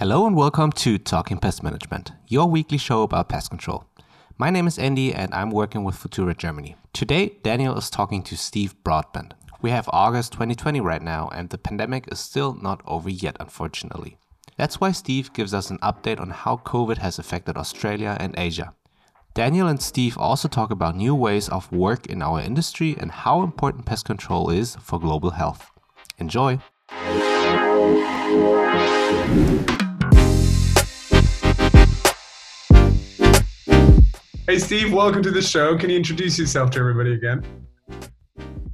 Hello and welcome to Talking Pest Management, your weekly show about pest control. My name is Andy and I'm working with Futura Germany. Today, Daniel is talking to Steve Broadbent. We have August 2020 right now and the pandemic is still not over yet, unfortunately. That's why Steve gives us an update on how COVID has affected Australia and Asia. Daniel and Steve also talk about new ways of work in our industry and how important pest control is for global health. Enjoy! Hey, Steve, welcome to the show. Can you introduce yourself to everybody again?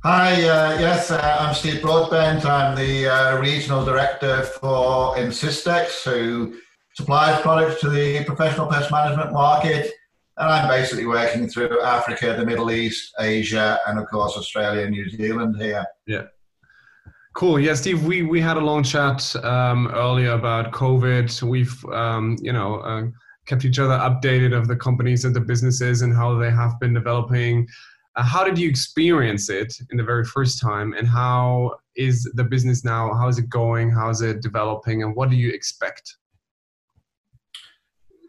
Hi, uh, yes, uh, I'm Steve Broadbent. I'm the uh, regional director for Ensystex, who supplies products to the professional pest management market. And I'm basically working through Africa, the Middle East, Asia, and of course, Australia and New Zealand here. Yeah. Cool. Yeah, Steve, we, we had a long chat um, earlier about COVID. We've, um, you know, uh, kept each other updated of the companies and the businesses and how they have been developing. Uh, how did you experience it in the very first time, and how is the business now? How is it going? How is it developing, and what do you expect?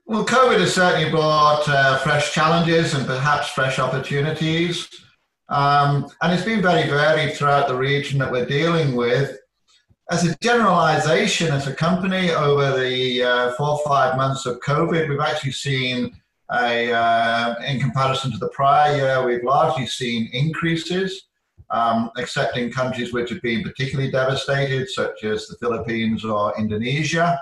Well, COVID has certainly brought uh, fresh challenges and perhaps fresh opportunities. Um, and it's been very varied throughout the region that we're dealing with as a generalization, as a company, over the uh, four or five months of COVID, we've actually seen a, uh, in comparison to the prior year, we've largely seen increases, um, except in countries which have been particularly devastated, such as the Philippines or Indonesia.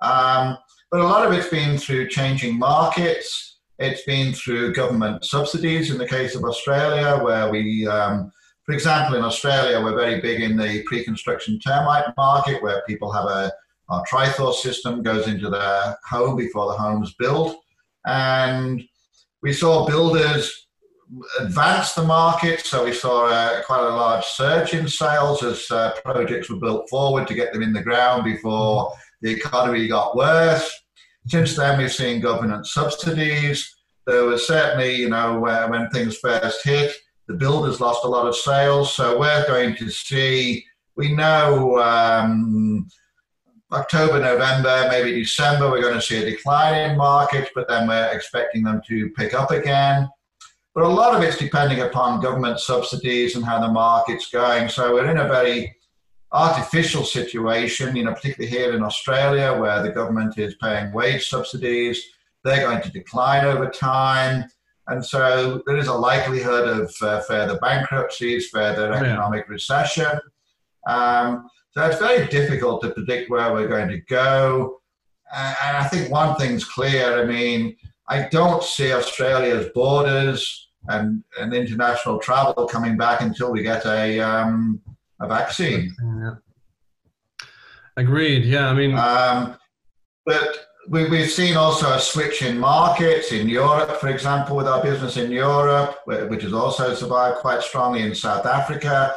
Um, but a lot of it's been through changing markets. It's been through government subsidies in the case of Australia, where we um, for example, in Australia, we're very big in the pre-construction termite market, where people have a our Trithor system goes into their home before the home's built, and we saw builders advance the market. So we saw uh, quite a large surge in sales as uh, projects were built forward to get them in the ground before the economy got worse. Since then, we've seen government subsidies. There was certainly, you know, when things first hit, the builders lost a lot of sales, so we're going to see. We know um, October, November, maybe December, we're going to see a decline in markets, but then we're expecting them to pick up again. But a lot of it's depending upon government subsidies and how the market's going. So we're in a very artificial situation, you know, particularly here in Australia, where the government is paying wage subsidies. They're going to decline over time. And so there is a likelihood of uh, further bankruptcies, further economic yeah. recession. Um, so it's very difficult to predict where we're going to go. And I think one thing's clear. I mean, I don't see Australia's borders and, and international travel coming back until we get a, um, a vaccine. Yeah. Agreed. Yeah, I mean, um, but we, we've seen also a switch in markets in Europe, for example, with our business in Europe, which has also survived quite strongly in South Africa.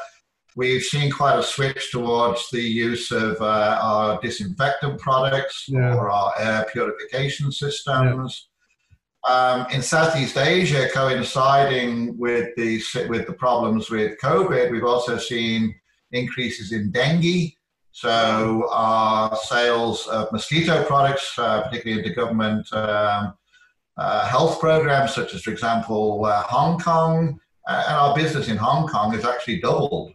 We've seen quite a switch towards the use of uh, our disinfectant products yeah. or our air purification systems. Yeah. Um, in Southeast Asia, coinciding with the with the problems with COVID, we've also seen increases in dengue so our sales of mosquito products, uh, particularly into government um, uh, health programs, such as, for example, uh, Hong Kong, uh, and our business in Hong Kong has actually doubled.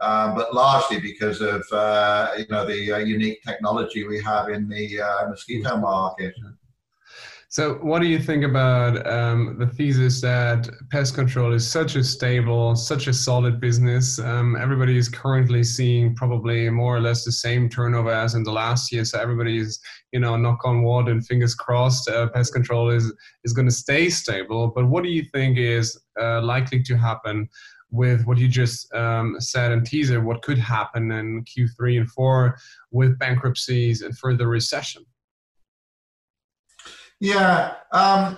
Um, but largely because of uh, you know the uh, unique technology we have in the mosquito market. So, what do you think about um, the thesis that pest control is such a stable, such a solid business? Um, everybody is currently seeing probably more or less the same turnover as in the last year. So, everybody is, you know, knock on wood and fingers crossed, uh, pest control is is going to stay stable. But what do you think is uh, likely to happen? With what you just um, said in teaser, what could happen in Q3 and 4 with bankruptcies and further recession? Yeah. Um,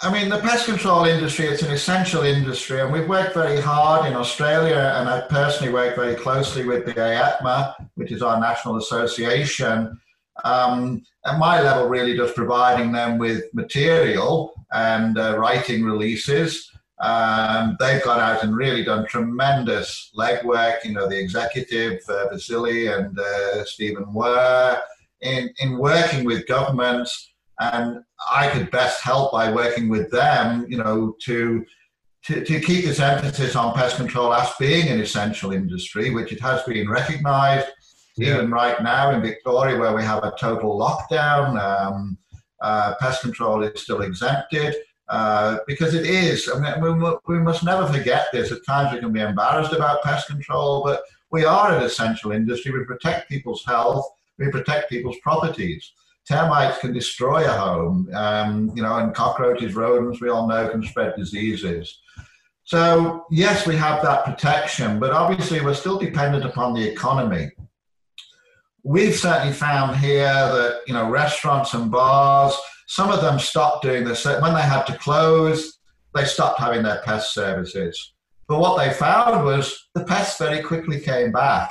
I mean, the pest control industry, it's an essential industry, and we've worked very hard in Australia, and I personally work very closely with the AEPMA, which is our national association. Um, at my level, really just providing them with material and uh, writing releases. Um, they've gone out and really done tremendous legwork. You know, the executive, uh, and uh, Stephen Were, in, in working with governments, and I could best help by working with them, you know, to, to, to keep this emphasis on pest control as being an essential industry, which it has been recognized. Yeah. Even right now in Victoria, where we have a total lockdown, um, uh, pest control is still exempted. Uh, because it is. I mean, we, we must never forget this. At times we can be embarrassed about pest control, but we are an essential industry. We protect people's health. We protect people's properties. Termites can destroy a home, um, you know, and cockroaches, rodents, we all know, can spread diseases. So yes, we have that protection, but obviously we're still dependent upon the economy. We've certainly found here that you know restaurants and bars some of them stopped doing this. When they had to close, they stopped having their pest services. But what they found was the pests very quickly came back.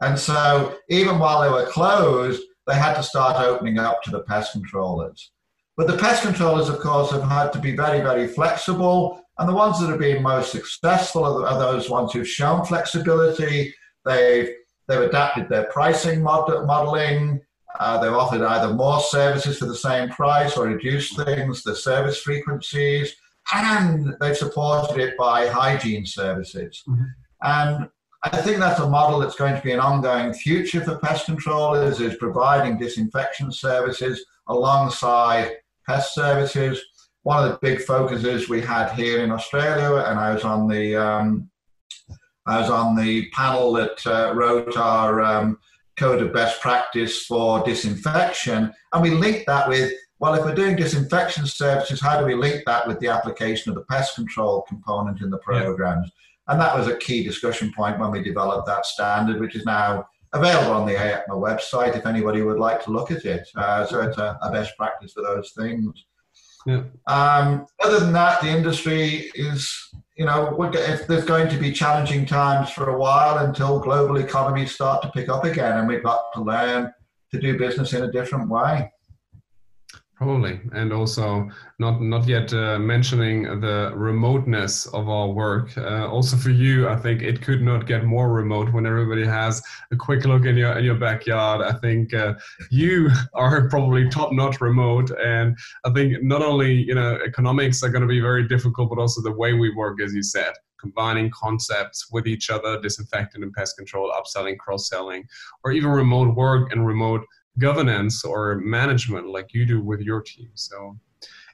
And so even while they were closed, they had to start opening up to the pest controllers. But the pest controllers, of course, have had to be very, very flexible. And the ones that have been most successful are, those ones who've shown flexibility. They've, they've adapted their pricing mod- modeling. Uh, they've offered either more services for the same price or reduced things, the service frequencies, and they've supported it by hygiene services. Mm-hmm. And I think that's a model that's going to be an ongoing future for pest controllers is providing disinfection services alongside pest services. One of the big focuses we had here in Australia, and I was on the um, I was on the panel that uh, wrote our um, code of best practice for disinfection. And we linked that with, well, if we're doing disinfection services, how do we link that with the application of the pest control component in the programs? Yeah. And that was a key discussion point when we developed that standard, which is now available on the AEPMA website if anybody would like to look at it. Uh, so it's a, a, best practice for those things. Yeah. Um, other than that, the industry is you know, if there's going to be challenging times for a while until global economies start to pick up again, and we've got to learn to do business in a different way. Probably, and also not not yet uh, mentioning the remoteness of our work. Uh, also for you, I think it could not get more remote when everybody has a quick look in your in your backyard. I think uh, you are probably top notch remote, and I think not only you know economics are going to be very difficult, but also the way we work, as you said combining concepts with each other, disinfectant and pest control, upselling, cross selling, or even remote work and remote governance or management like you do with your team. So,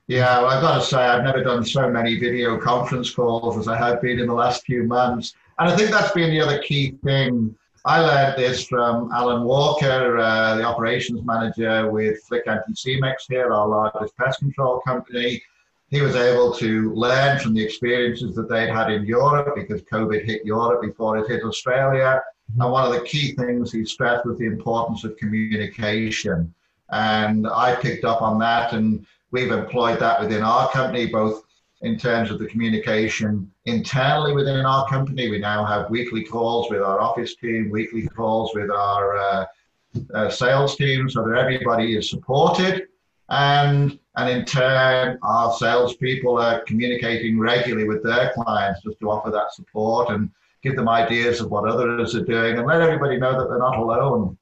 yeah, well, I've got to say, I've never done so many video conference calls as I have been in the last few months. And I think that's been the other key thing. I learned this from Alan Walker, uh, the operations manager with Flick Anticimex here, our largest pest control company. He was able to learn from the experiences that they'd had in Europe because COVID hit Europe before it hit Australia and one of the key things he stressed was the importance of communication. And I picked up on that, and we've employed that within our company, both in terms of the communication internally within our company. We now have weekly calls with our office team, weekly calls with our uh, uh, sales team, so that everybody is supported. And, and in turn, our salespeople are communicating regularly with their clients just to offer that support and give them ideas of what others are doing, and let everybody know that they're not alone.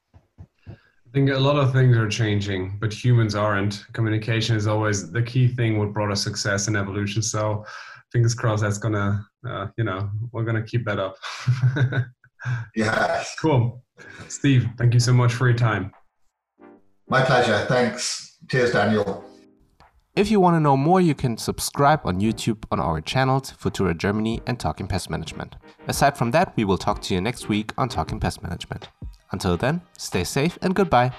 I think a lot of things are changing, but humans aren't. Communication is always the key thing what brought us success and evolution. So, fingers crossed that's gonna, uh, you know, we're gonna keep that up. yeah. Cool. Steve, thank you so much for your time. My pleasure. Thanks. Cheers, Daniel. If you want to know more, you can subscribe on YouTube on our channels Futura Germany and Talking Pest Management. Aside from that, we will talk to you next week on Talking Pest Management. Until then, stay safe and goodbye.